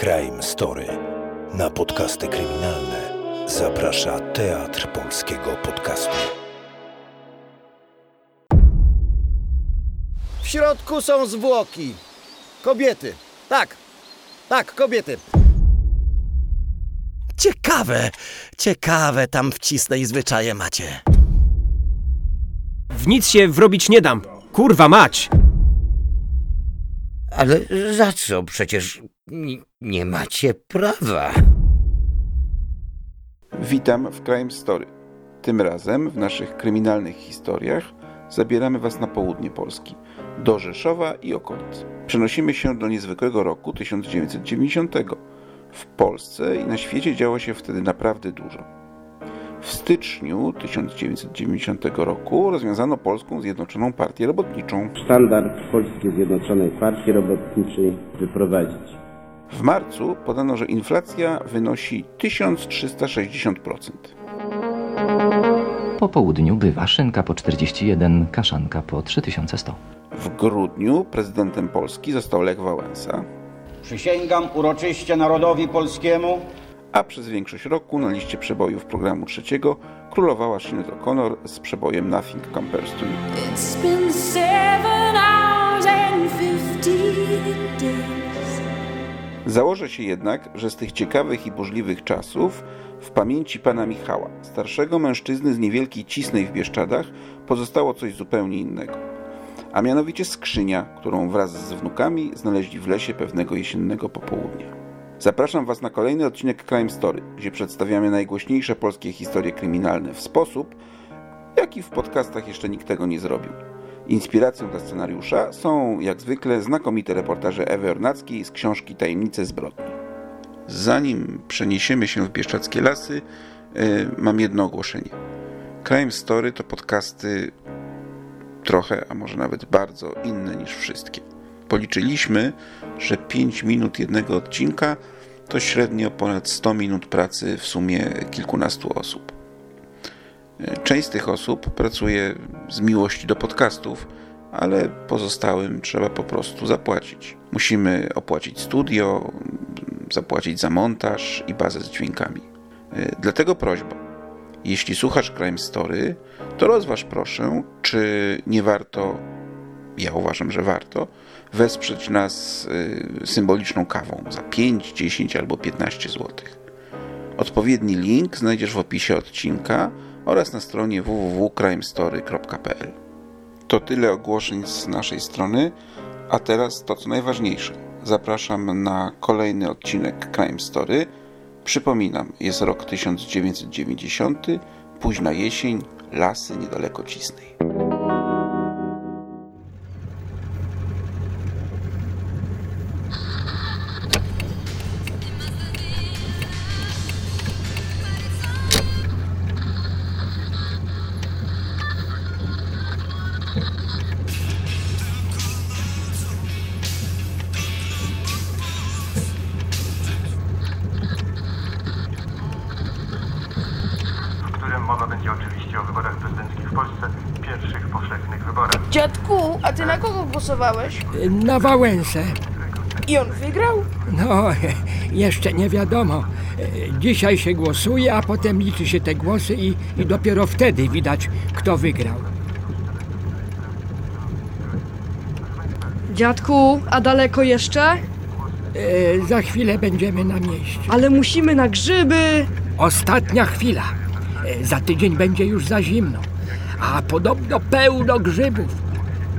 Crime Story. Na podcasty kryminalne zaprasza Teatr Polskiego Podcastu. W środku są zwłoki. Kobiety. Tak. Tak, kobiety. Ciekawe, ciekawe tam wcisnę i zwyczaje macie. W nic się wrobić nie dam. Kurwa mać! Ale za co? Przecież nie macie prawa. Witam w Crime Story. Tym razem w naszych kryminalnych historiach zabieramy Was na południe Polski, do Rzeszowa i okolic. Przenosimy się do niezwykłego roku 1990. W Polsce i na świecie działo się wtedy naprawdę dużo. W styczniu 1990 roku rozwiązano Polską Zjednoczoną Partię Robotniczą. sztandar Polskiej Zjednoczonej Partii Robotniczej wyprowadzić. W marcu podano, że inflacja wynosi 1360%. Po południu bywa szynka po 41, kaszanka po 3100. W grudniu prezydentem Polski został Lech Wałęsa, Przysięgam uroczyście narodowi polskiemu, a przez większość roku na liście przebojów programu trzeciego królowała Sinead O'Connor z przebojem Nothing Compares to You. Założę się jednak, że z tych ciekawych i burzliwych czasów w pamięci pana Michała, starszego mężczyzny z niewielkiej Cisnej w Bieszczadach, pozostało coś zupełnie innego. A mianowicie skrzynia, którą wraz z wnukami znaleźli w lesie pewnego jesiennego popołudnia. Zapraszam Was na kolejny odcinek Crime Story, gdzie przedstawiamy najgłośniejsze polskie historie kryminalne w sposób, jaki w podcastach jeszcze nikt tego nie zrobił. Inspiracją dla scenariusza są, jak zwykle, znakomite reportaże Ewy Ornackiej z książki Tajemnice zbrodni. Zanim przeniesiemy się w Bieszczadzkie Lasy, yy, mam jedno ogłoszenie. Crime Story to podcasty trochę, a może nawet bardzo inne niż wszystkie. Policzyliśmy, że 5 minut jednego odcinka to średnio ponad 100 minut pracy w sumie kilkunastu osób. Część z tych osób pracuje z miłości do podcastów, ale pozostałym trzeba po prostu zapłacić. Musimy opłacić studio, zapłacić za montaż i bazę z dźwiękami. Dlatego prośba, jeśli słuchasz Crime Story, to rozważ proszę, czy nie warto, ja uważam, że warto, wesprzeć nas y, symboliczną kawą za 5, 10 albo 15 zł. Odpowiedni link znajdziesz w opisie odcinka oraz na stronie www.crimestory.pl. To tyle ogłoszeń z naszej strony, a teraz to co najważniejsze. Zapraszam na kolejny odcinek Crime Story. Przypominam, jest rok 1990, późna jesień, lasy niedaleko Cisnej. Na Wałęsę. I on wygrał? No, jeszcze nie wiadomo. Dzisiaj się głosuje, a potem liczy się te głosy i, i dopiero wtedy widać, kto wygrał. Dziadku, a daleko jeszcze? E, za chwilę będziemy na mieście. Ale musimy na grzyby. Ostatnia chwila. E, za tydzień będzie już za zimno. A podobno pełno grzybów.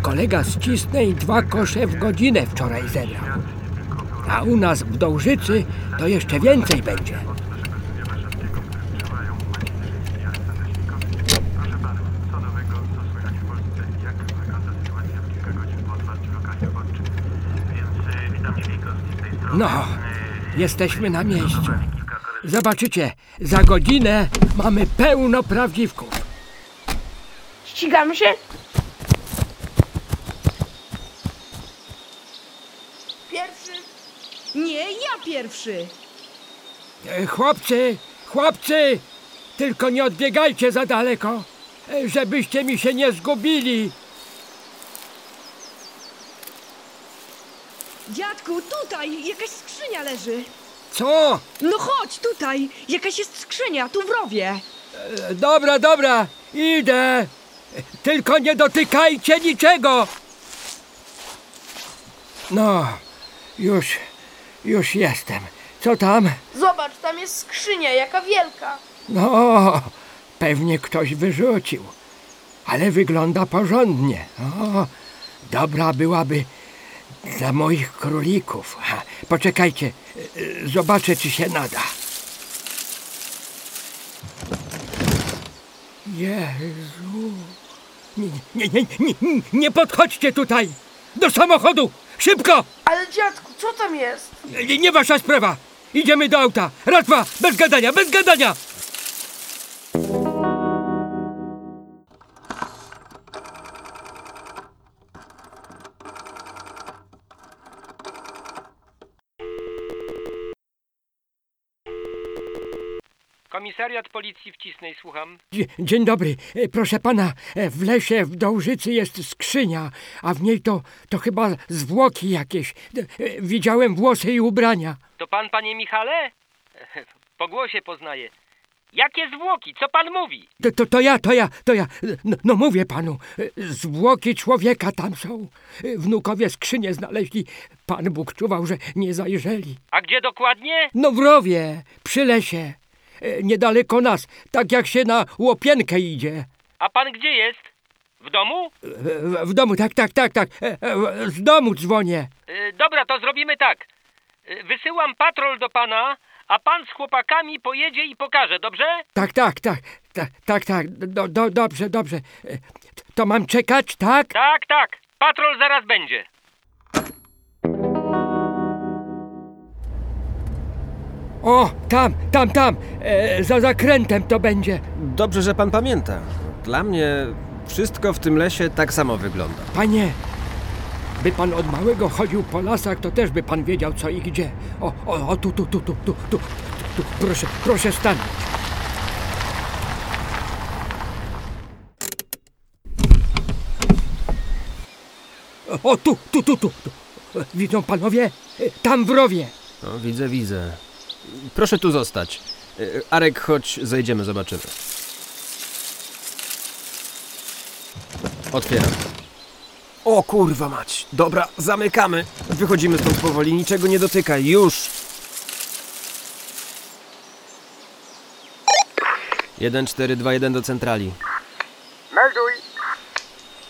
Kolega z Cisnej dwa kosze w godzinę wczoraj zebrał. A u nas w Dołżycy to jeszcze więcej będzie. No, jesteśmy na miejscu. Zobaczycie, za godzinę mamy pełno prawdziwków. Ścigamy się? Pierwszy. Nie, ja pierwszy. E, Chłopcy, chłopcy, tylko nie odbiegajcie za daleko, e, żebyście mi się nie zgubili. Dziadku, tutaj jakaś skrzynia leży. Co? No chodź, tutaj. Jakaś jest skrzynia, tu w rowie. E, Dobra, dobra, idę. Tylko nie dotykajcie niczego. No, już, już jestem. Co tam? Zobacz, tam jest skrzynia, jaka wielka. No, pewnie ktoś wyrzucił. Ale wygląda porządnie. O, dobra byłaby dla moich królików. Ha, Poczekajcie, zobaczę, czy się nada. Jezu. Nie, nie, nie, nie, nie podchodźcie tutaj! Do samochodu! Szybko! Ale dziadku, co tam jest? Nie, nie wasza sprawa! Idziemy do auta! Raz, dwa! Bez gadania, bez gadania! Komisariat policji w Cisnej, słucham. Dzie- Dzień dobry. E, Proszę pana, e, w lesie w Dołżycy jest skrzynia, a w niej to, to chyba zwłoki jakieś. E, e, Widziałem włosy i ubrania. To pan, panie Michale? Po głosie poznaję. Jakie zwłoki? Co pan mówi? To, to, to ja, to ja, to ja. No, no mówię panu, e, zwłoki człowieka tam są. E, Wnukowie skrzynię znaleźli. Pan Bóg czuwał, że nie zajrzeli. A gdzie dokładnie? No w rowie, przy lesie. E, Niedaleko nas, tak jak się na łopienkę idzie. A pan gdzie jest? W domu? W, w domu, tak, tak, tak, tak. E, e, Z domu dzwonię. Dobra, to zrobimy tak. Wysyłam patrol do pana, a pan z chłopakami pojedzie i pokaże, dobrze? Tak, tak, tak, tak, tak, tak. Do, do, dobrze, dobrze. E, To mam czekać, tak? Tak, tak. Patrol zaraz będzie. O, tam, tam, tam. E, za zakrętem to będzie. Dobrze, że pan pamięta. Dla mnie wszystko w tym lesie tak samo wygląda. Panie, by pan od małego chodził po lasach, to też by pan wiedział co i gdzie. O, o, o tu, tu, tu, tu, tu, tu, tu. Proszę, proszę stanąć. O, tu, tu, tu, tu. tu. Widzą panowie? E, Tam w rowie. No, widzę, widzę. Proszę tu zostać. Y, Arek, chodź, zejdziemy, zobaczymy. Otwieram. O kurwa mać. Dobra, zamykamy. Wychodzimy stąd powoli, niczego nie dotykaj, już. Jeden, cztery, dwa, jeden do centrali. Melduj!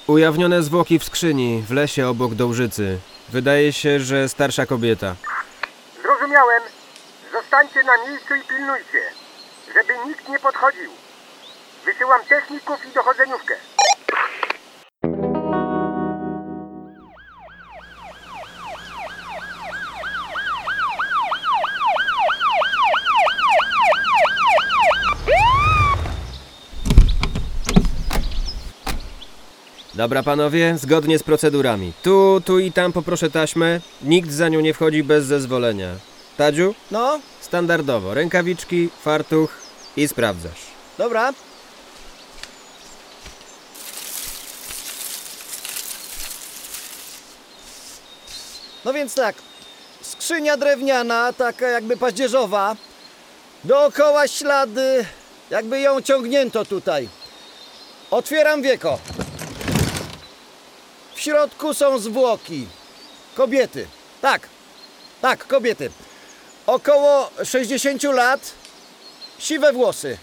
Ujawnione zwłoki w skrzyni, w lesie obok Dołżycy. Wydaje się, że starsza kobieta. Zrozumiałem. Zostańcie na miejscu i pilnujcie, żeby nikt nie podchodził. Wysyłam techników i dochodzeniówkę. Dobra panowie, zgodnie z procedurami. Tu, tu i tam poproszę taśmę. Nikt za nią nie wchodzi bez zezwolenia. Tadziu? No, Standardowo. Rękawiczki, fartuch i sprawdzasz. dobra. No więc tak, skrzynia drewniana, taka jakby paździerzowa. Dookoła ślady, jakby ją ciągnięto tutaj. Otwieram wieko. W środku są zwłoki. Kobiety. Tak, tak, kobiety. Około 60 lat, siwe włosy.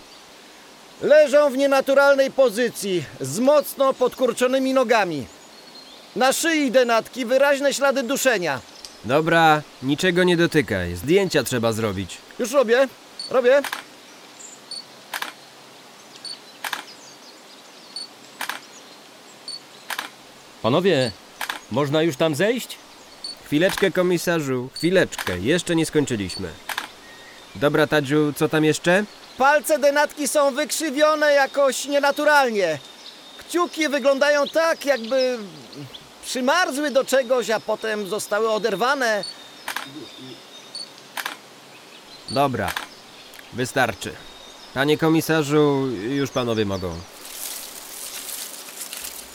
Leżą w nienaturalnej pozycji, z mocno podkurczonymi nogami. Na szyi denatki wyraźne ślady duszenia. Dobra, niczego nie dotykaj. Zdjęcia trzeba zrobić. Już robię, robię. Panowie, można już tam zejść? Chwileczkę, komisarzu, chwileczkę. Jeszcze nie skończyliśmy. Dobra, Tadziu, co tam jeszcze? Palce denatki są wykrzywione jakoś nienaturalnie. Kciuki wyglądają tak, jakby przymarzły do czegoś, a potem zostały oderwane. Dobra, wystarczy. Panie komisarzu, już panowie mogą.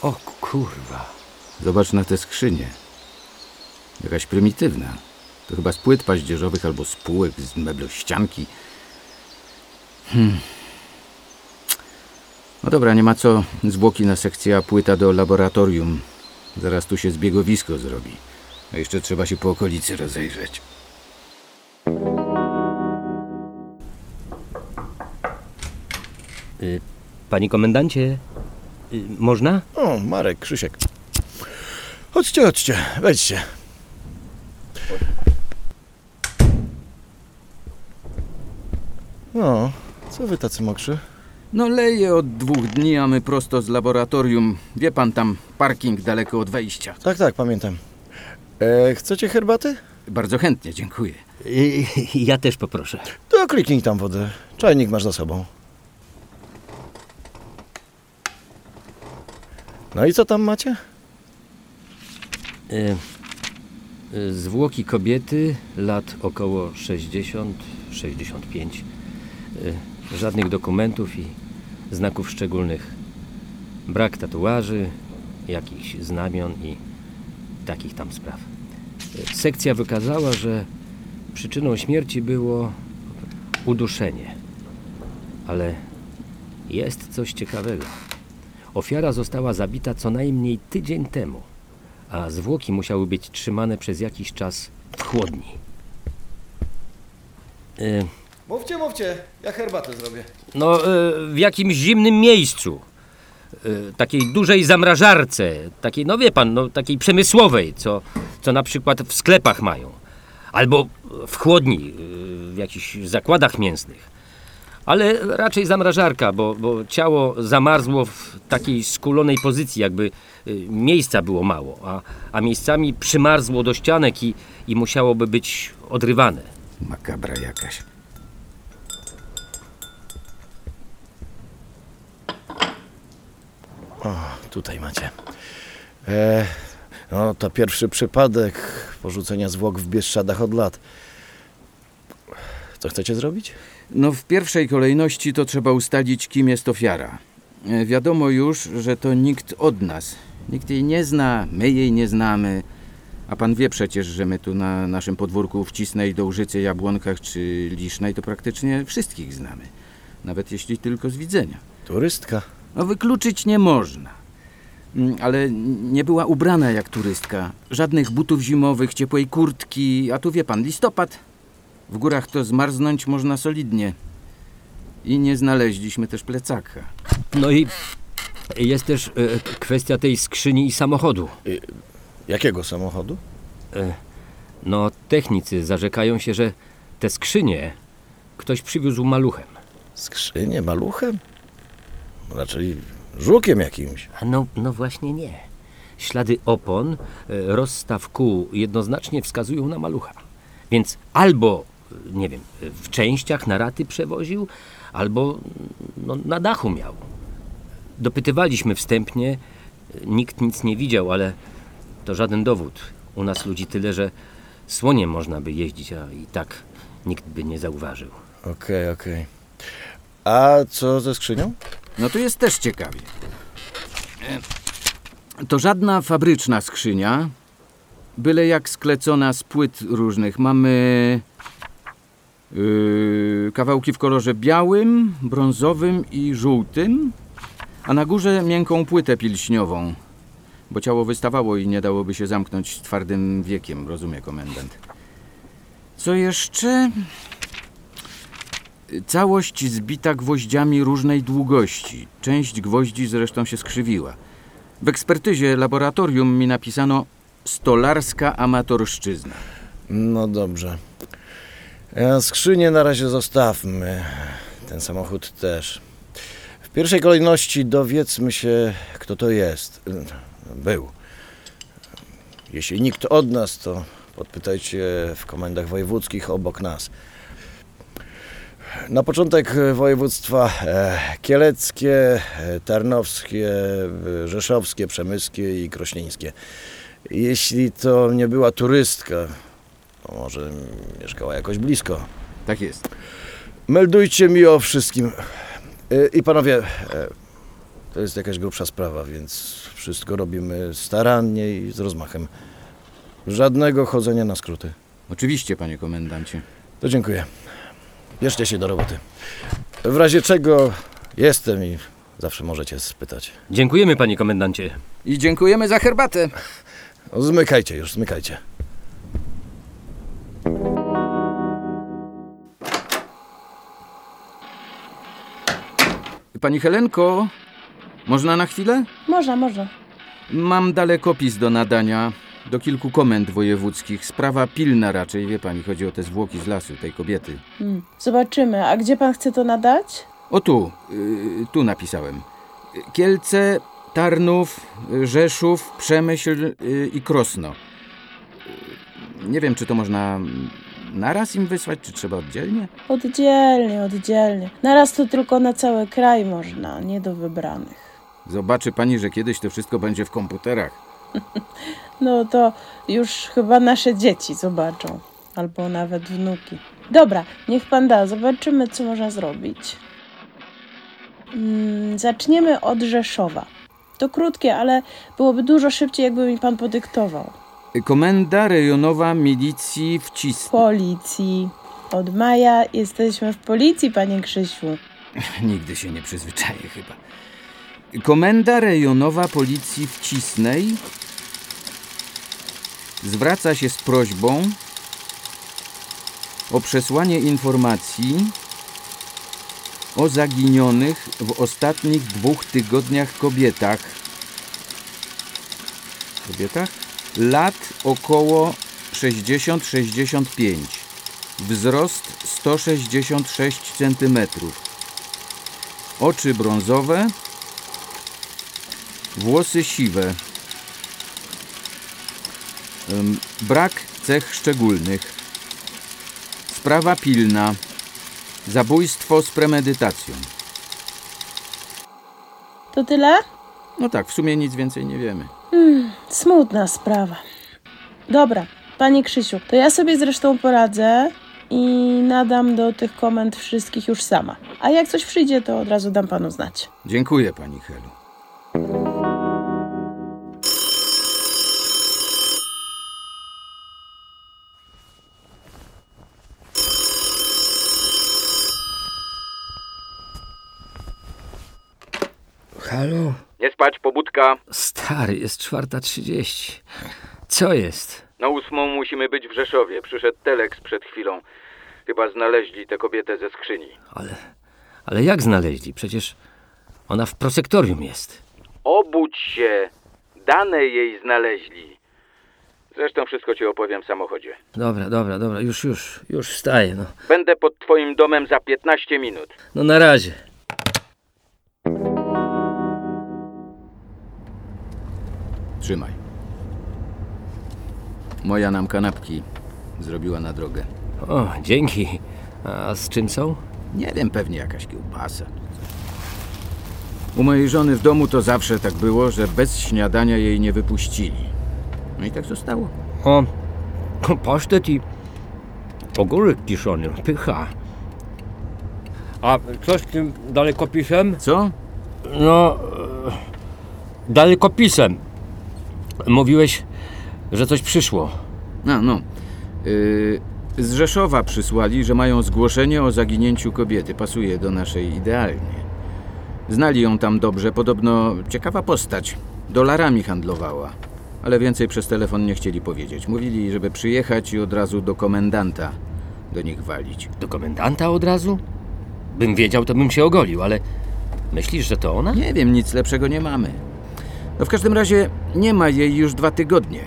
O kurwa. Zobacz na tę skrzynię. Jakaś prymitywna. To chyba z płyt paździerzowych albo z półek, z meblościanki. Hmm. No dobra, nie ma co. Zwłoki na sekcję, a płyta do laboratorium. Zaraz tu się zbiegowisko zrobi. A jeszcze trzeba się po okolicy rozejrzeć. Y, Panie komendancie, y, można? O, Marek, Krzysiek. Chodźcie, chodźcie, wejdźcie. No, co wy tacy mokrzy? No leje od dwóch dni, a my prosto z laboratorium. Wie pan tam, parking daleko od wejścia. Tak, tak, pamiętam. E, chcecie herbaty? Bardzo chętnie, dziękuję. Y, Ja też poproszę. To kliknij tam wodę. Czajnik masz za sobą. No i co tam macie? Y, y, Zwłoki kobiety, lat około 60-65. Żadnych dokumentów i znaków szczególnych. Brak tatuaży, jakichś znamion i takich tam spraw. Sekcja wykazała, że przyczyną śmierci było uduszenie. Ale jest coś ciekawego. Ofiara została zabita co najmniej tydzień temu, a zwłoki musiały być trzymane przez jakiś czas w chłodni. Y, Mówcie, mówcie, ja herbatę zrobię. No, y, w jakimś zimnym miejscu. Y, Takiej dużej zamrażarce, takiej, no wie pan, no, takiej przemysłowej, co, co na przykład w sklepach mają. Albo w chłodni, y, w jakichś zakładach mięsnych. Ale raczej zamrażarka, bo, bo ciało zamarzło w takiej skulonej pozycji, jakby y, miejsca było mało, a, a miejscami przymarzło do ścianek i, i musiałoby być odrywane. Makabra jakaś. O, tutaj macie. E, no, to pierwszy przypadek porzucenia zwłok w Bieszczadach od lat. Co chcecie zrobić? No w pierwszej kolejności to trzeba ustalić, kim jest ofiara. E, Wiadomo już, że to nikt od nas. Nikt jej nie zna, my jej nie znamy. A pan wie przecież, że my tu na naszym podwórku w Cisnej, Dołżycy, Jabłonkach czy Lisznej to praktycznie wszystkich znamy. Nawet jeśli tylko z widzenia. Turystka. No wykluczyć nie można. Mm, Ale nie była ubrana jak turystka. Żadnych butów zimowych, ciepłej kurtki, a tu wie pan, listopad. W górach to zmarznąć można solidnie. I nie znaleźliśmy też plecaka. No i jest też e, kwestia tej skrzyni i samochodu. Jakiego samochodu? E, No, technicy zarzekają się, że te skrzynie ktoś przywiózł maluchem. Skrzynię maluchem? Raczej żukiem jakimś. A No, no właśnie nie. Ślady opon, e, rozstaw kół jednoznacznie wskazują na malucha. Więc albo, e, nie wiem, e, w częściach na raty przewoził, albo no, na dachu miał. Dopytywaliśmy wstępnie, e, nikt nic nie widział, ale to żaden dowód. U nas ludzi tyle, że słoniem można by jeździć, a i tak nikt by nie zauważył. Okej, okej. A co ze skrzynią? No tu jest też ciekawie. E, To żadna fabryczna skrzynia, byle jak sklecona z płyt różnych. Mamy yy, kawałki w kolorze białym, brązowym i żółtym, a na górze miękką płytę pilśniową, bo ciało wystawało i nie dałoby się zamknąć twardym wiekiem, rozumie komendant. Co jeszcze? Całość zbita gwoździami różnej długości. Część gwoździ zresztą się skrzywiła. W ekspertyzie laboratorium mi napisano stolarska amatorszczyzna. No dobrze. A skrzynię na razie zostawmy. Ten samochód też. W pierwszej kolejności dowiedzmy się, kto to jest. Był. Jeśli nikt od nas, to podpytajcie w komendach wojewódzkich obok nas. Na początek województwa e, kieleckie, e, tarnowskie, e, rzeszowskie, przemyskie i krośnieńskie. Jeśli to nie była turystka, to może mieszkała jakoś blisko. Tak jest. Meldujcie mi o wszystkim. E, I panowie, e, to jest jakaś grubsza sprawa, więc wszystko robimy starannie i z rozmachem. Żadnego chodzenia na skróty. Oczywiście, panie komendancie. To dziękuję. Bierzcie się do roboty. W razie czego jestem i zawsze możecie spytać. Dziękujemy, panie komendancie. I dziękujemy za herbatę. Zmykajcie już, zmykajcie. Pani Helenko, można na chwilę? Można, można. Mam dalekopis do nadania do kilku komend wojewódzkich. Sprawa pilna raczej, wie pani, chodzi o te zwłoki z lasu, tej kobiety. Hmm. Zobaczymy. A gdzie pan chce to nadać? O tu, y, tu napisałem. Kielce, Tarnów, Rzeszów, Przemyśl y, i Krosno. Y, Nie wiem, czy to można naraz im wysłać, czy trzeba oddzielnie? Oddzielnie, oddzielnie. Naraz to tylko na cały kraj można, nie do wybranych. Zobaczy pani, że kiedyś to wszystko będzie w komputerach. No to już chyba nasze dzieci zobaczą. Albo nawet wnuki. Dobra, niech pan da, zobaczymy, co można zrobić. Mm, zaczniemy od Rzeszowa. To krótkie, ale byłoby dużo szybciej, jakby mi pan podyktował. Komenda rejonowa milicji w Cis... Policji. Od maja jesteśmy w policji, panie Krzysiu. Nigdy się nie przyzwyczaję chyba. Komenda rejonowa policji w Cisnej zwraca się z prośbą o przesłanie informacji o zaginionych w ostatnich dwóch tygodniach kobietach. Kobietach? Lat około 60-65. Wzrost 166 cm. Oczy brązowe. Włosy siwe. Brak cech szczególnych. Sprawa pilna. Zabójstwo z premedytacją. To tyle? No tak, w sumie nic więcej nie wiemy. Hmm, smutna sprawa. Dobra, panie Krzysiu, to ja sobie zresztą poradzę i nadam do tych komend wszystkich już sama. A jak coś przyjdzie, to od razu dam panu znać. Dziękuję pani Helu. Spać, pobudka. Stary, jest czwarta trzydzieści. Co jest? Na ósmą musimy być w Rzeszowie. Przyszedł Telex przed chwilą. Chyba znaleźli tę kobietę ze skrzyni. Ale, ale jak znaleźli? Przecież ona w prosektorium jest. Obudź się. Dane jej znaleźli. Zresztą wszystko ci opowiem w samochodzie. Dobra, dobra, dobra, już, już, już wstaję, no. Będę pod twoim domem za 15 minut. No na razie. Trzymaj. Moja nam kanapki zrobiła na drogę. O, dzięki. A z czym są? Nie wiem, pewnie jakaś kiełbasa. U mojej żony w domu to zawsze tak było, że bez śniadania jej nie wypuścili. No i tak zostało. O, pasztet i ogórek kiszony, pycha. A coś z tym dalekopisem? Co? No, e, dalekopisem. Mówiłeś, że coś przyszło. A, no. Yy, z Rzeszowa przysłali, że mają zgłoszenie o zaginięciu kobiety. Pasuje do naszej idealnie. Znali ją tam dobrze, podobno ciekawa postać. Dolarami handlowała. Ale więcej przez telefon nie chcieli powiedzieć. Mówili, żeby przyjechać i od razu do komendanta do nich walić. Do komendanta od razu? Bym wiedział, to bym się ogolił, ale myślisz, że to ona? Nie wiem, nic lepszego nie mamy. No w każdym razie nie ma jej już dwa tygodnie.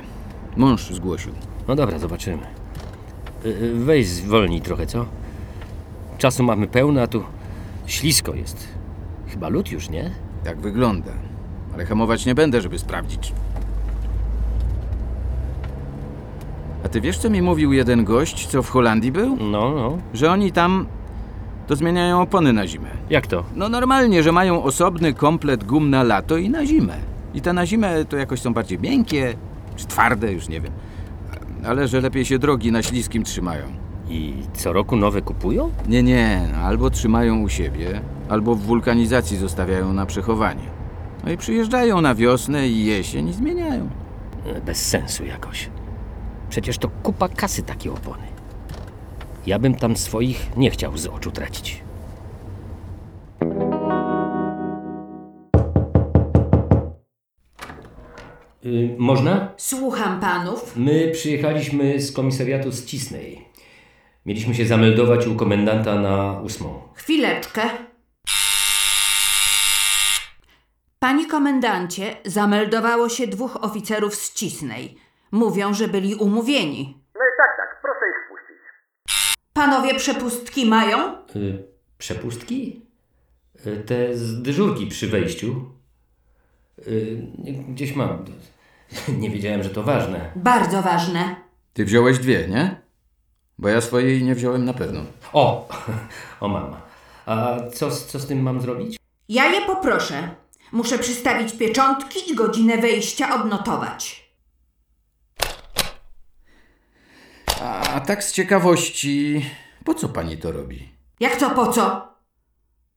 Mąż zgłosił. No dobra, zobaczymy. Y, y, Weź zwolnij trochę, co? Czasu mamy pełno, a tu ślisko jest. Chyba lód już, nie? Tak wygląda. Ale hamować nie będę, żeby sprawdzić. A ty wiesz, co mi mówił jeden gość, co w Holandii był? No, no. Że oni tam to zmieniają opony na zimę. Jak to? No normalnie, że mają osobny komplet gum na lato i na zimę. I te na zimę to jakoś są bardziej miękkie, czy twarde, już nie wiem. Ale że lepiej się drogi na śliskim trzymają. I co roku nowe kupują? Nie, nie. Albo trzymają u siebie, albo w wulkanizacji zostawiają na przechowanie. No i przyjeżdżają na wiosnę i jesień i zmieniają. E, Bez sensu jakoś. Przecież to kupa kasy takie opony. Ja bym tam swoich nie chciał z oczu tracić. Y, można? Słucham panów. My przyjechaliśmy z komisariatu z Cisnej. Mieliśmy się zameldować u komendanta na ósmą. Chwileczkę. Panie komendancie, zameldowało się dwóch oficerów z Cisnej. Mówią, że byli umówieni. No i tak, tak, proszę ich wpuścić. Panowie przepustki mają? Y, przepustki? Y, te z dyżurki przy wejściu. Y, gdzieś mam. Nie wiedziałem, że to ważne. Bardzo ważne. Ty wziąłeś dwie, nie? Bo ja swojej nie wziąłem na pewno. O, o mama. A co, z- co z tym mam zrobić? Ja je poproszę. Muszę przystawić pieczątki i godzinę wejścia odnotować. A, a tak z ciekawości, po co pani to robi? Jak to po co?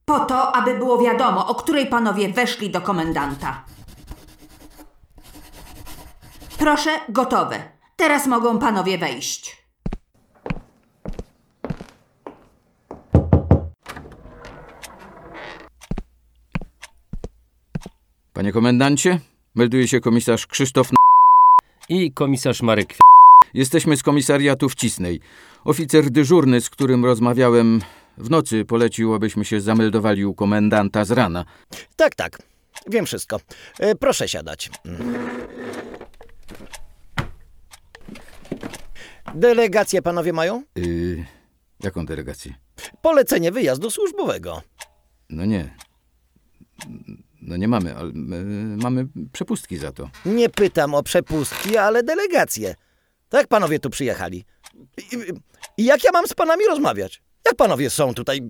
Po to, aby było wiadomo, o której panowie weszli do komendanta. Proszę, gotowe. Teraz mogą panowie wejść. Panie komendancie, melduje się komisarz Krzysztof I komisarz Marek Jesteśmy z komisariatu w Cisnej. Oficer dyżurny, z którym rozmawiałem w nocy, polecił, abyśmy się zameldowali u komendanta z rana. Tak, tak. Wiem wszystko. E, Proszę siadać. Delegację panowie mają? Yy, jaką delegację? Polecenie wyjazdu służbowego. No nie. No nie mamy, ale my mamy przepustki za to. Nie pytam o przepustki, ale delegację. Tak panowie tu przyjechali. I, I jak ja mam z panami rozmawiać? Jak panowie są tutaj,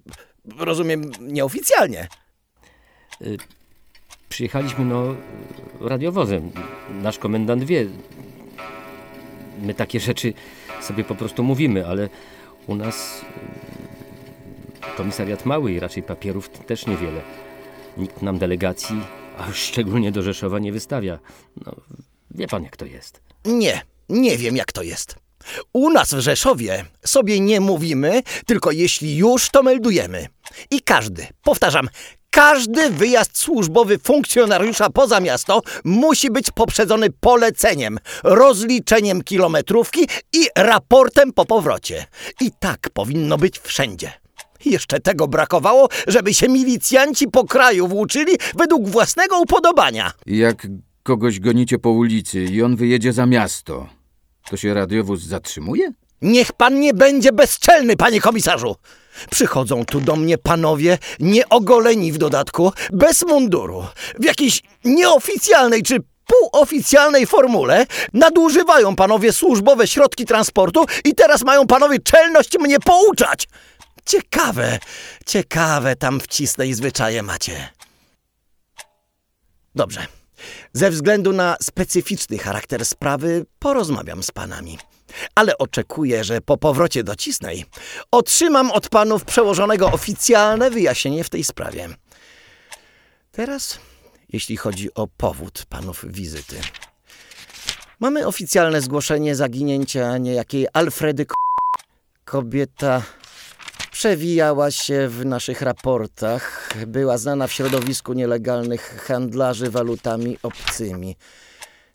rozumiem, nieoficjalnie? Y, Przyjechaliśmy, no, radiowozem. Nasz komendant wie. My takie rzeczy sobie po prostu mówimy, ale u nas y, komisariat mały i raczej papierów też niewiele. Nikt nam delegacji, a szczególnie do Rzeszowa nie wystawia. No, wie pan jak to jest. Nie, nie wiem jak to jest. U nas w Rzeszowie sobie nie mówimy, tylko jeśli już, to meldujemy. I każdy, powtarzam, każdy wyjazd służbowy funkcjonariusza poza miasto musi być poprzedzony poleceniem, rozliczeniem kilometrówki i raportem po powrocie. I tak powinno być wszędzie. Jeszcze tego brakowało, żeby się milicjanci po kraju włóczyli według własnego upodobania. Jak kogoś gonicie po ulicy i on wyjedzie za miasto, to się radiowóz zatrzymuje? Niech pan nie będzie bezczelny, panie komisarzu. Przychodzą tu do mnie panowie, nieogoleni w dodatku, bez munduru, w jakiejś nieoficjalnej czy półoficjalnej formule, nadużywają panowie służbowe środki transportu i teraz mają panowie czelność mnie pouczać. Ciekawe, ciekawe tam wcisnę i zwyczaje macie. Dobrze. Ze względu na specyficzny charakter sprawy porozmawiam z panami. Ale oczekuję, że po powrocie do Cisnej otrzymam od panów przełożonego oficjalne wyjaśnienie w tej sprawie. Teraz, jeśli chodzi o powód panów wizyty. Mamy oficjalne zgłoszenie zaginięcia niejakiej Alfredy K. Kobieta przewijała się w naszych raportach. Była znana w środowisku nielegalnych handlarzy walutami obcymi.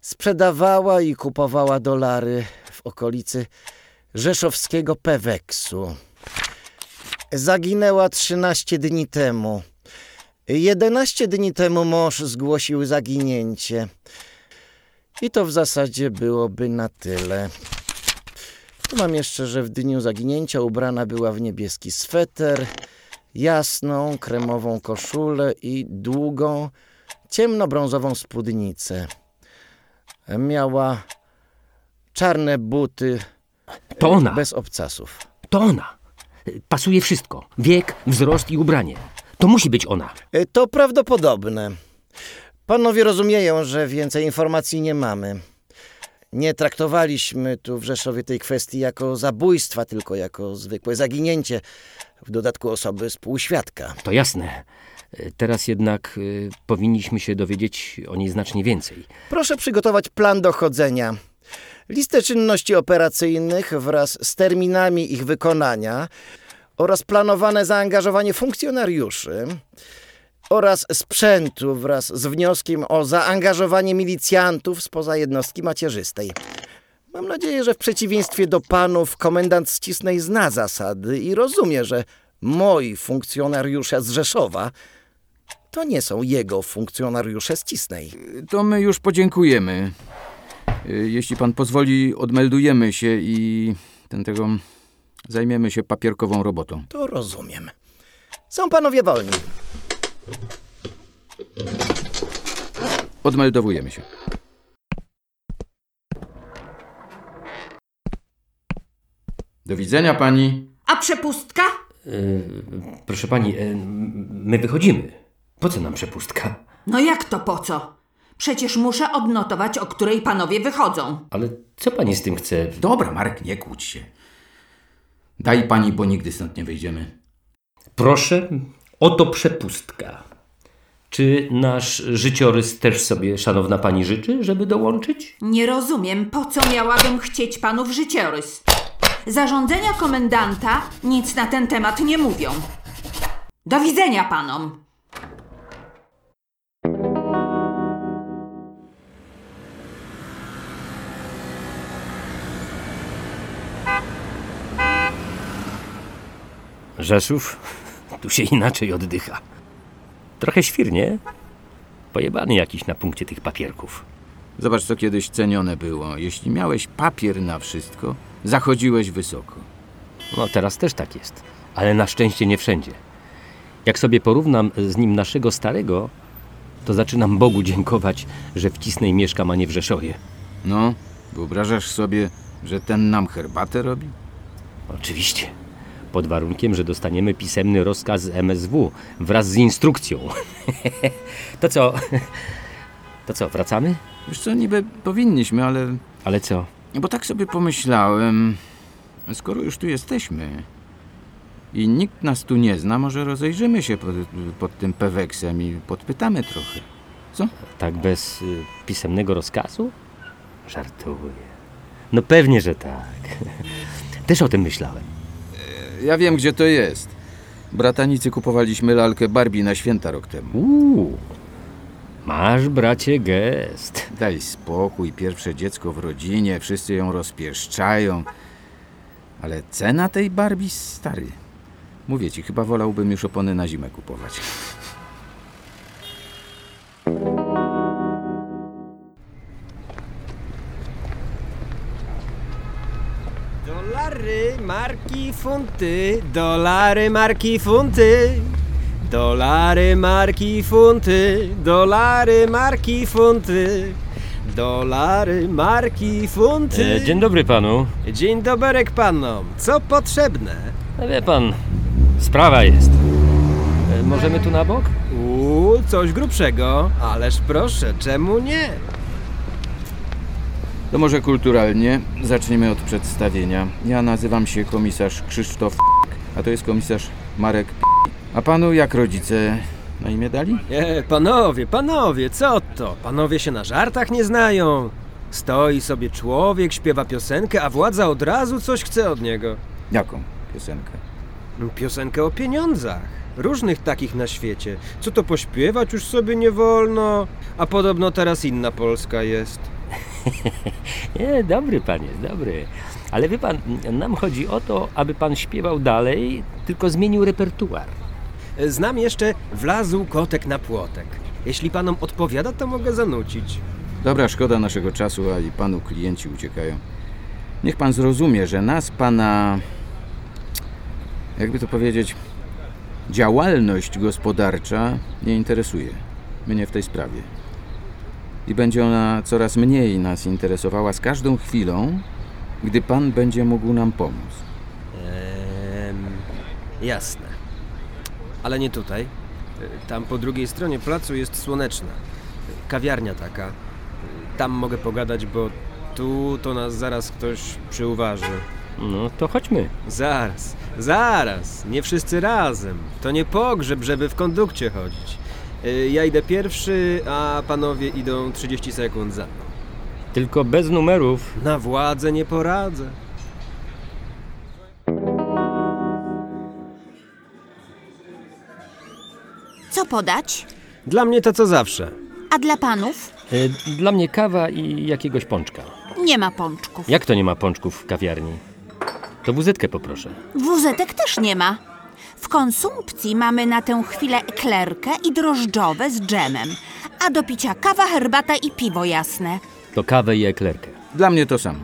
Sprzedawała i kupowała dolary w okolicy rzeszowskiego Peweksu. Zaginęła 13 dni temu. 11 dni temu mąż zgłosił zaginięcie. I to w zasadzie byłoby na tyle. Tu mam jeszcze, że w dniu zaginięcia ubrana była w niebieski sweter, jasną, kremową koszulę i długą, ciemnobrązową spódnicę. Miała czarne buty To ona. bez obcasów. To ona. Pasuje wszystko. Wiek, wzrost i ubranie. To musi być ona. E, To prawdopodobne. Panowie rozumieją, że więcej informacji nie mamy. Nie traktowaliśmy tu w Rzeszowie tej kwestii jako zabójstwa, tylko jako zwykłe zaginięcie, w dodatku osoby współświadka. To jasne. Teraz jednak y, powinniśmy się dowiedzieć o niej znacznie więcej. Proszę przygotować plan dochodzenia. listę czynności operacyjnych wraz z terminami ich wykonania oraz planowane zaangażowanie funkcjonariuszy oraz sprzętu wraz z wnioskiem o zaangażowanie milicjantów spoza jednostki macierzystej. Mam nadzieję, że w przeciwieństwie do panów komendant Ścisnej zna zasady i rozumie, że moi funkcjonariusze z Rzeszowa to nie są jego funkcjonariusze z Cisnej. To my już podziękujemy. Y, Jeśli pan pozwoli, odmeldujemy się i ten tego zajmiemy się papierkową robotą. To rozumiem. Są panowie wolni. Odmeldowujemy się. Do widzenia pani. A przepustka? proszę pani, e, my wychodzimy. Po co nam przepustka? No jak to po co? Przecież muszę odnotować, o której panowie wychodzą. Ale co pani z tym chce? Dobra, Marek, nie kłóć się. Daj pani, bo nigdy stąd nie wyjdziemy. Proszę, oto przepustka. Czy nasz życiorys też sobie, szanowna pani, życzy, żeby dołączyć? Nie rozumiem, po co miałabym chcieć panów życiorys. Zarządzenia komendanta nic na ten temat nie mówią. Do widzenia panom. Rzeszów, tu się inaczej oddycha. Trochę świrnie. Pojebany jakiś na punkcie tych papierków. Zobacz, co kiedyś cenione było. Jeśli miałeś papier na wszystko, zachodziłeś wysoko. No teraz też tak jest, ale na szczęście nie wszędzie. Jak sobie porównam z nim naszego starego, to zaczynam Bogu dziękować, że w Cisnej mieszkam, a nie w Rzeszowie. No, wyobrażasz sobie, że ten nam herbatę robi? Oczywiście. Pod warunkiem, że dostaniemy pisemny rozkaz z MSW wraz z instrukcją. to co? To co, wracamy? Wiesz co, niby powinniśmy, ale... Ale co? Bo tak sobie pomyślałem, skoro już tu jesteśmy i nikt nas tu nie zna, może rozejrzymy się pod, pod tym peweksem i podpytamy trochę. Co? Tak bez y, pisemnego rozkazu? Żartuję. No pewnie, że tak. Też o tym myślałem. Ja wiem, gdzie to jest. Bratanicy kupowaliśmy lalkę Barbie na święta rok temu. Uuu, masz bracie gest. Daj spokój, pierwsze dziecko w rodzinie, wszyscy ją rozpieszczają. Ale cena tej Barbie, stary. Mówię ci, chyba wolałbym już opony na zimę kupować. Marki, funty, dolary, marki, funty. Dolary, marki, funty, dolary, marki, funty. Dolary, marki, funty. E, dzień dobry panu. Dzień doberek panom. Co potrzebne? No wie pan, sprawa jest. E, możemy tu na bok? Uuu, coś grubszego. Ależ proszę, czemu nie? To może kulturalnie. Zaczniemy od przedstawienia. Ja nazywam się komisarz Krzysztof, a to jest komisarz Marek. A panu jak rodzice na imię dali? Nie, panowie, panowie, co to? Panowie się na żartach nie znają. Stoi sobie człowiek, śpiewa piosenkę, a władza od razu coś chce od niego. Jaką piosenkę? Piosenkę o pieniądzach. Różnych takich na świecie. Co to pośpiewać już sobie nie wolno? A podobno teraz inna Polska jest. Nie, dobry pan jest, dobry. Ale wie pan, nam chodzi o to, aby pan śpiewał dalej, tylko zmienił repertuar. Znam jeszcze Wlazł kotek na płotek. Jeśli panom odpowiada, to mogę zanucić. Dobra, szkoda naszego czasu, a i panu klienci uciekają. Niech pan zrozumie, że nas pana. Jakby to powiedzieć. Działalność gospodarcza nie interesuje. Mnie w tej sprawie. I będzie ona coraz mniej nas interesowała z każdą chwilą, gdy pan będzie mógł nam pomóc. Ehm, jasne. Ale nie tutaj. Tam po drugiej stronie placu jest słoneczna. Kawiarnia taka. Tam mogę pogadać, bo tu to nas zaraz ktoś przyuważy. No to chodźmy. Zaraz, zaraz. Nie wszyscy razem. To nie pogrzeb, żeby w kondukcie chodzić. E, Ja idę pierwszy, a panowie idą 30 sekund za mną. Tylko bez numerów. Na władzę nie poradzę. Co podać? Dla mnie to co zawsze. A dla panów? Y, Dla mnie kawa i jakiegoś pączka. Nie ma pączków. Jak to nie ma pączków w kawiarni? To wuzetkę poproszę. Wuzetek też nie ma. W konsumpcji mamy na tę chwilę eklerkę i drożdżowe z dżemem, a do picia kawa, herbata i piwo jasne. To kawę i eklerkę. Dla mnie to samo.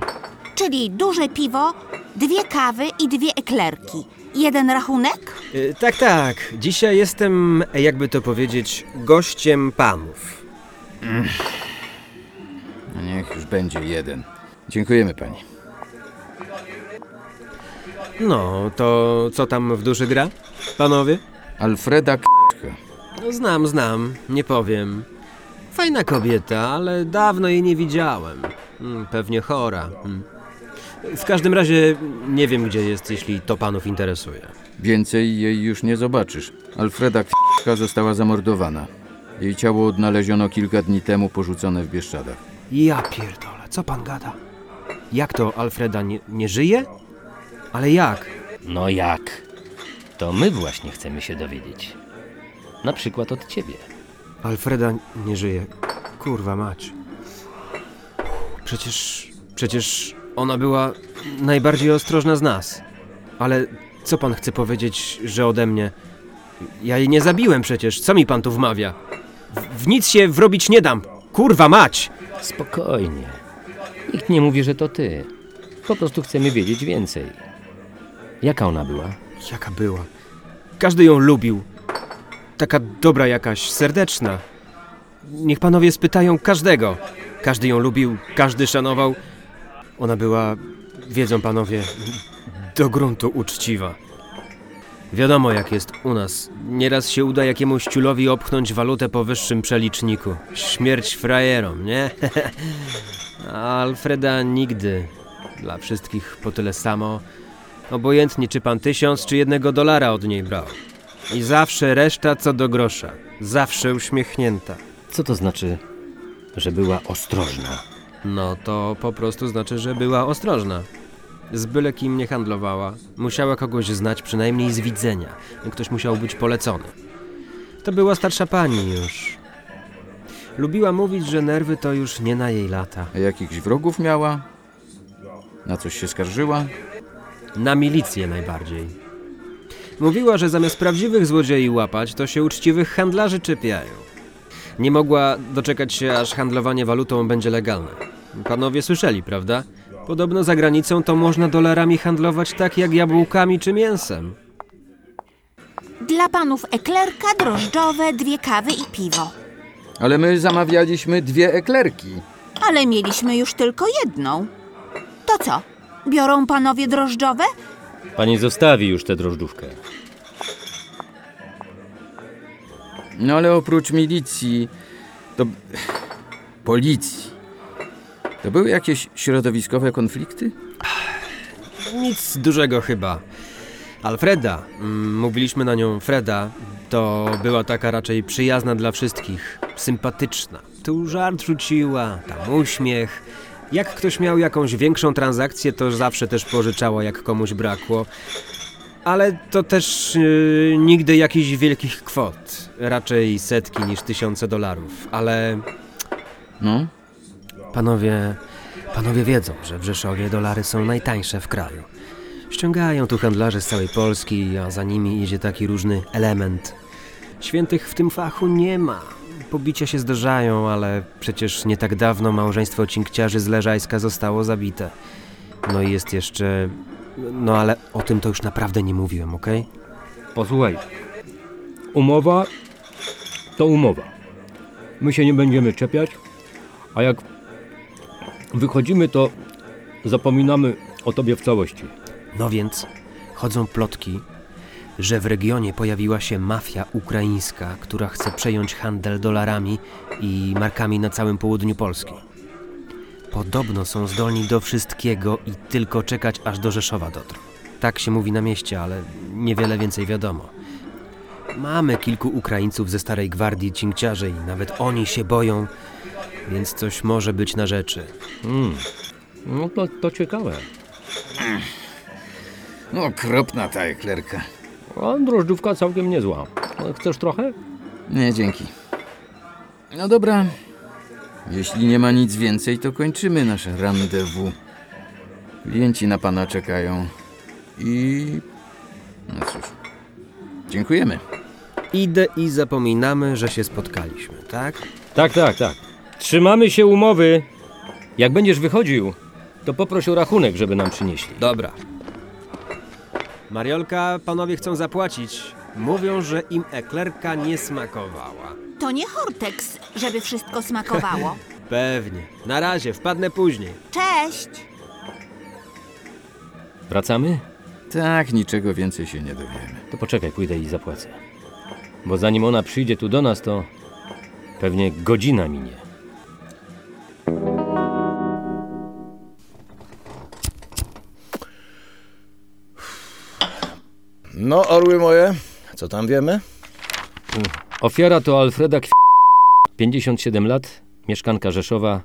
Czyli duże piwo, dwie kawy i dwie eklerki. Jeden rachunek? Y, tak, tak. Dzisiaj jestem, jakby to powiedzieć, gościem panów. No Niech już będzie jeden. Dziękujemy pani. No, to co tam w duszy gra, panowie? Alfreda K. No, znam, znam, nie powiem. Fajna kobieta, ale dawno jej nie widziałem. Mm, Pewnie chora. Mm. W każdym razie nie wiem, gdzie jest, jeśli to panów interesuje. Więcej jej już nie zobaczysz. Alfreda K. została zamordowana. Jej ciało odnaleziono kilka dni temu porzucone w Bieszczadach. Ja pierdolę, co pan gada? Jak to Alfreda nie, nie żyje? Ale jak? No jak? To my właśnie chcemy się dowiedzieć. Na przykład od ciebie. Alfreda nie żyje. Kurwa mać. Przecież. Przecież ona była najbardziej ostrożna z nas. Ale co pan chce powiedzieć, że ode mnie? Ja jej nie zabiłem przecież. Co mi pan tu wmawia? W, w nic się wrobić nie dam. Kurwa mać! Spokojnie. Nikt nie mówi, że to ty. Po prostu chcemy wiedzieć więcej. Jaka ona była? Jaka była? Każdy ją lubił. Taka dobra jakaś, serdeczna. Niech panowie spytają każdego. Każdy ją lubił, każdy szanował. Ona była, wiedzą panowie, do gruntu uczciwa. Wiadomo jak jest u nas. Nieraz się uda jakiemuś ciulowi obchnąć walutę po wyższym przeliczniku. Śmierć frajerom, nie? A Alfreda nigdy. Dla wszystkich po tyle samo. Obojętnie czy pan tysiąc czy jednego dolara od niej brał. I zawsze reszta co do grosza. Zawsze uśmiechnięta. Co to znaczy, że była ostrożna? No to po prostu znaczy, że była ostrożna. Z byle kim nie handlowała. Musiała kogoś znać przynajmniej z widzenia. Ktoś musiał być polecony. To była starsza pani już. Lubiła mówić, że nerwy to już nie na jej lata. A jakichś wrogów miała? Na coś się skarżyła? Na milicję najbardziej. Mówiła, że zamiast prawdziwych złodziei łapać, to się uczciwych handlarzy czepiają. Nie mogła doczekać się, aż handlowanie walutą będzie legalne. Panowie słyszeli, prawda? Podobno za granicą to można dolarami handlować tak jak jabłkami czy mięsem. Dla panów eklerka, drożdżowe, dwie kawy i piwo. Ale my zamawialiśmy dwie eklerki. Ale mieliśmy już tylko jedną. To co? Biorą panowie drożdżowe? Pani zostawi już tę drożdżówkę. No ale oprócz milicji, to... policji. To były jakieś środowiskowe konflikty? Nic dużego chyba. Alfreda, mm, mówiliśmy na nią Freda, to była taka raczej przyjazna dla wszystkich, sympatyczna. Tu żart rzuciła, tam uśmiech. Jak ktoś miał jakąś większą transakcję, to zawsze też pożyczała, jak komuś brakło. Ale to też yy, nigdy jakichś wielkich kwot. Raczej setki niż tysiące dolarów. Ale No? panowie, panowie wiedzą, że w Rzeszowie dolary są najtańsze w kraju. Ściągają tu handlarze z całej Polski, a za nimi idzie taki różny element. Świętych w tym fachu nie ma. Pobicia się zdarzają, ale przecież nie tak dawno małżeństwo cinkciarzy z Leżajska zostało zabite. No i jest jeszcze... No ale o tym to już naprawdę nie mówiłem, okej? Posłuchaj. Umowa to umowa. My się nie będziemy czepiać, a jak wychodzimy, to zapominamy o tobie w całości. No więc chodzą plotki, że w regionie pojawiła się mafia ukraińska, która chce przejąć handel dolarami i markami na całym południu Polski. Podobno są zdolni do wszystkiego i tylko czekać aż do Rzeszowa dotrą. Tak się mówi na mieście, ale niewiele więcej wiadomo. Mamy kilku Ukraińców ze starej gwardii cinkciarzy i nawet oni się boją, więc coś może być na rzeczy. Hmm. No to, to ciekawe. No, okropna ta eklerka. A drożdżówka całkiem niezła. Chcesz trochę? Nie, dzięki. No dobra. Jeśli nie ma nic więcej, to kończymy nasze rendezvous. Klienci na pana czekają. I. No cóż. Dziękujemy. Idę i zapominamy, że się spotkaliśmy, tak? Tak, tak, tak. Trzymamy się umowy. Jak będziesz wychodził, to poproś o rachunek, żeby nam przynieśli. Dobra. Mariolka, panowie chcą zapłacić. Mówią, że im eklerka nie smakowała. To nie Hortex, żeby wszystko smakowało. Pewnie. Na razie, wpadnę później. Cześć! Wracamy? Tak, niczego więcej się nie dowiemy. To poczekaj, pójdę i zapłacę. Bo zanim ona przyjdzie tu do nas, to pewnie godzina minie. No, orły moje, co tam wiemy? Ofiara to Alfreda Kwi... 57 lat, mieszkanka Rzeszowa,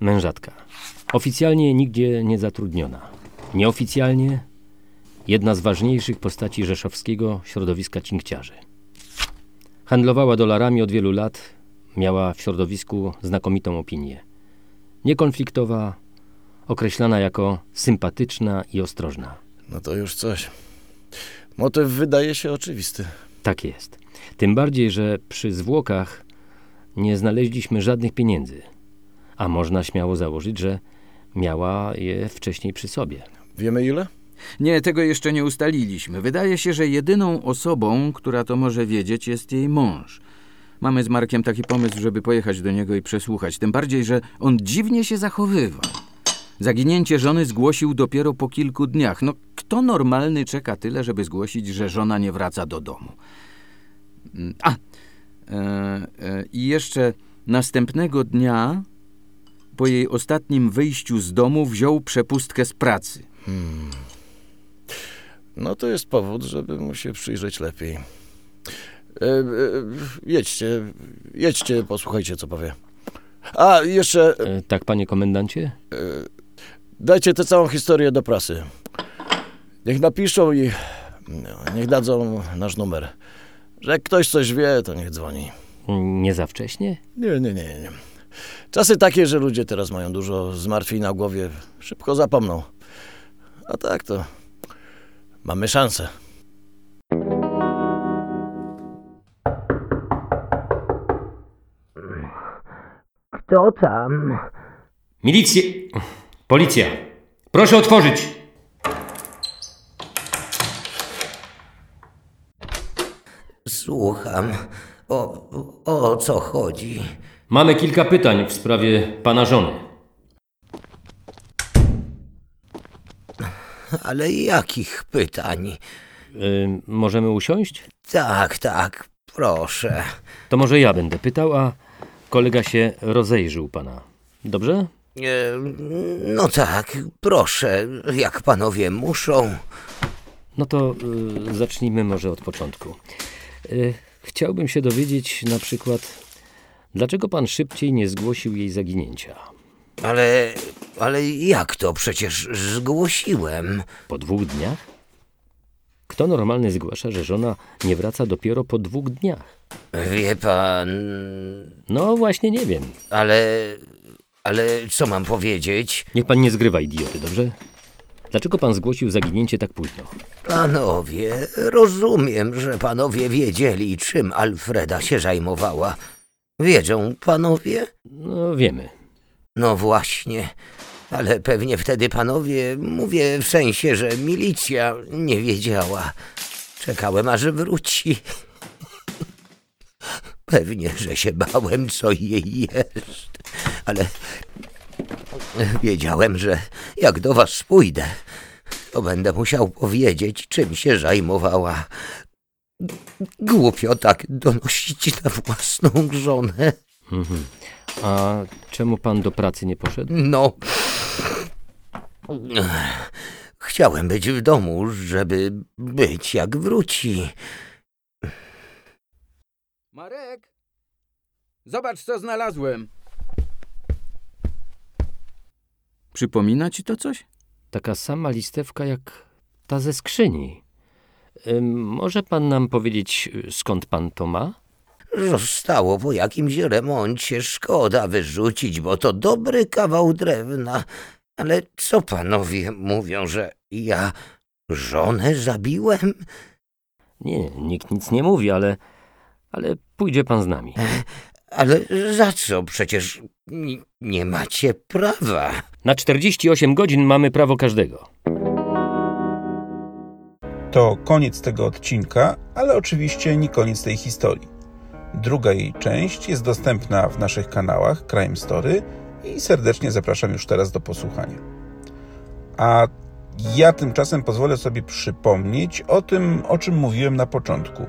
mężatka. Oficjalnie nigdzie nie zatrudniona. Nieoficjalnie jedna z ważniejszych postaci rzeszowskiego środowiska cinkciarzy. Handlowała dolarami od wielu lat, miała w środowisku znakomitą opinię. Niekonfliktowa, określana jako sympatyczna i ostrożna. No to już coś. Motyw wydaje się oczywisty. Tak jest. Tym bardziej, że przy zwłokach nie znaleźliśmy żadnych pieniędzy. A można śmiało założyć, że miała je wcześniej przy sobie. Wiemy ile? Nie, tego jeszcze nie ustaliliśmy. Wydaje się, że jedyną osobą, która to może wiedzieć, jest jej mąż. Mamy z Markiem taki pomysł, żeby pojechać do niego i przesłuchać. Tym bardziej, że on dziwnie się zachowywał. Zaginięcie żony zgłosił dopiero po kilku dniach. No, kto normalny czeka tyle, żeby zgłosić, że żona nie wraca do domu? Mm, A! E, e, I jeszcze następnego dnia, po jej ostatnim wyjściu z domu, wziął przepustkę z pracy. Hmm. No to jest powód, żeby mu się przyjrzeć lepiej. E, e, jedźcie, jedźcie, posłuchajcie, co powie. A, jeszcze... E, tak, panie komendancie? Dajcie tę całą historię do prasy. Niech napiszą i niech dadzą nasz numer. Że jak ktoś coś wie, to niech dzwoni. Nie za wcześnie? Nie, nie, nie, nie. Czasy takie, że ludzie teraz mają dużo zmartwień na głowie. Szybko zapomną. A tak to mamy szansę. Kto tam? Milicję! Policja! Proszę otworzyć! Słucham. O, o co chodzi? Mamy kilka pytań w sprawie pana żony. Ale jakich pytań? Y, możemy usiąść? Tak, tak, proszę. To może ja będę pytał, a kolega się rozejrzył pana. Dobrze? No tak, proszę, jak panowie muszą. No to y, zacznijmy może od początku. Y, chciałbym się dowiedzieć na przykład, dlaczego pan szybciej nie zgłosił jej zaginięcia? Ale, ale jak to? Przecież zgłosiłem. Po dwóch dniach? Kto normalny zgłasza, że żona nie wraca dopiero po dwóch dniach? Wie pan. No właśnie nie wiem. Ale. Ale co mam powiedzieć? Niech pan nie zgrywa idioty, dobrze? Dlaczego pan zgłosił zaginięcie tak późno? Panowie, rozumiem, że panowie wiedzieli, czym Alfreda się zajmowała. Wiedzą panowie? No wiemy. No właśnie. Ale pewnie wtedy panowie, mówię w sensie, że milicja nie wiedziała. Czekałem, aż wróci. Pewnie, że się bałem, co jej jest. Ale wiedziałem, że jak do was pójdę, to będę musiał powiedzieć, czym się zajmowała. Głupio tak donosić na własną żonę. Mhm. A czemu pan do pracy nie poszedł? No. Chciałem być w domu, żeby być jak wróci. Marek! Zobacz, co znalazłem. Przypomina ci to coś? Taka sama listewka jak ta ze skrzyni. Może pan nam powiedzieć, y, skąd pan to ma? Zostało po jakimś remoncie, szkoda wyrzucić, bo to dobry kawał drewna. Ale co panowie mówią, że ja żonę zabiłem? Nie, nikt nic nie mówi, ale, ale pójdzie pan z nami. Ale za co? Przecież ni- nie macie prawa. Na 48 godzin mamy prawo każdego. To koniec tego odcinka, ale oczywiście nie koniec tej historii. Druga jej część jest dostępna w naszych kanałach Crime Story i serdecznie zapraszam już teraz do posłuchania. A ja tymczasem pozwolę sobie przypomnieć o tym, o czym mówiłem na początku.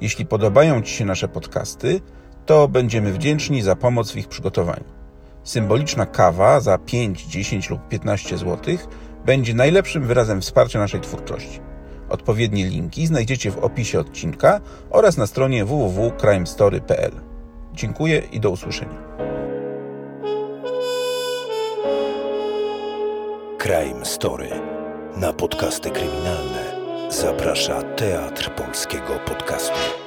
Jeśli podobają Ci się nasze podcasty, to będziemy wdzięczni za pomoc w ich przygotowaniu. Symboliczna kawa za 5, 10 lub 15 zł będzie najlepszym wyrazem wsparcia naszej twórczości. Odpowiednie linki znajdziecie w opisie odcinka oraz na stronie www.crimestory.pl. Dziękuję i do usłyszenia. Crime Story. Na podcasty kryminalne zaprasza Teatr Polskiego Podcastu.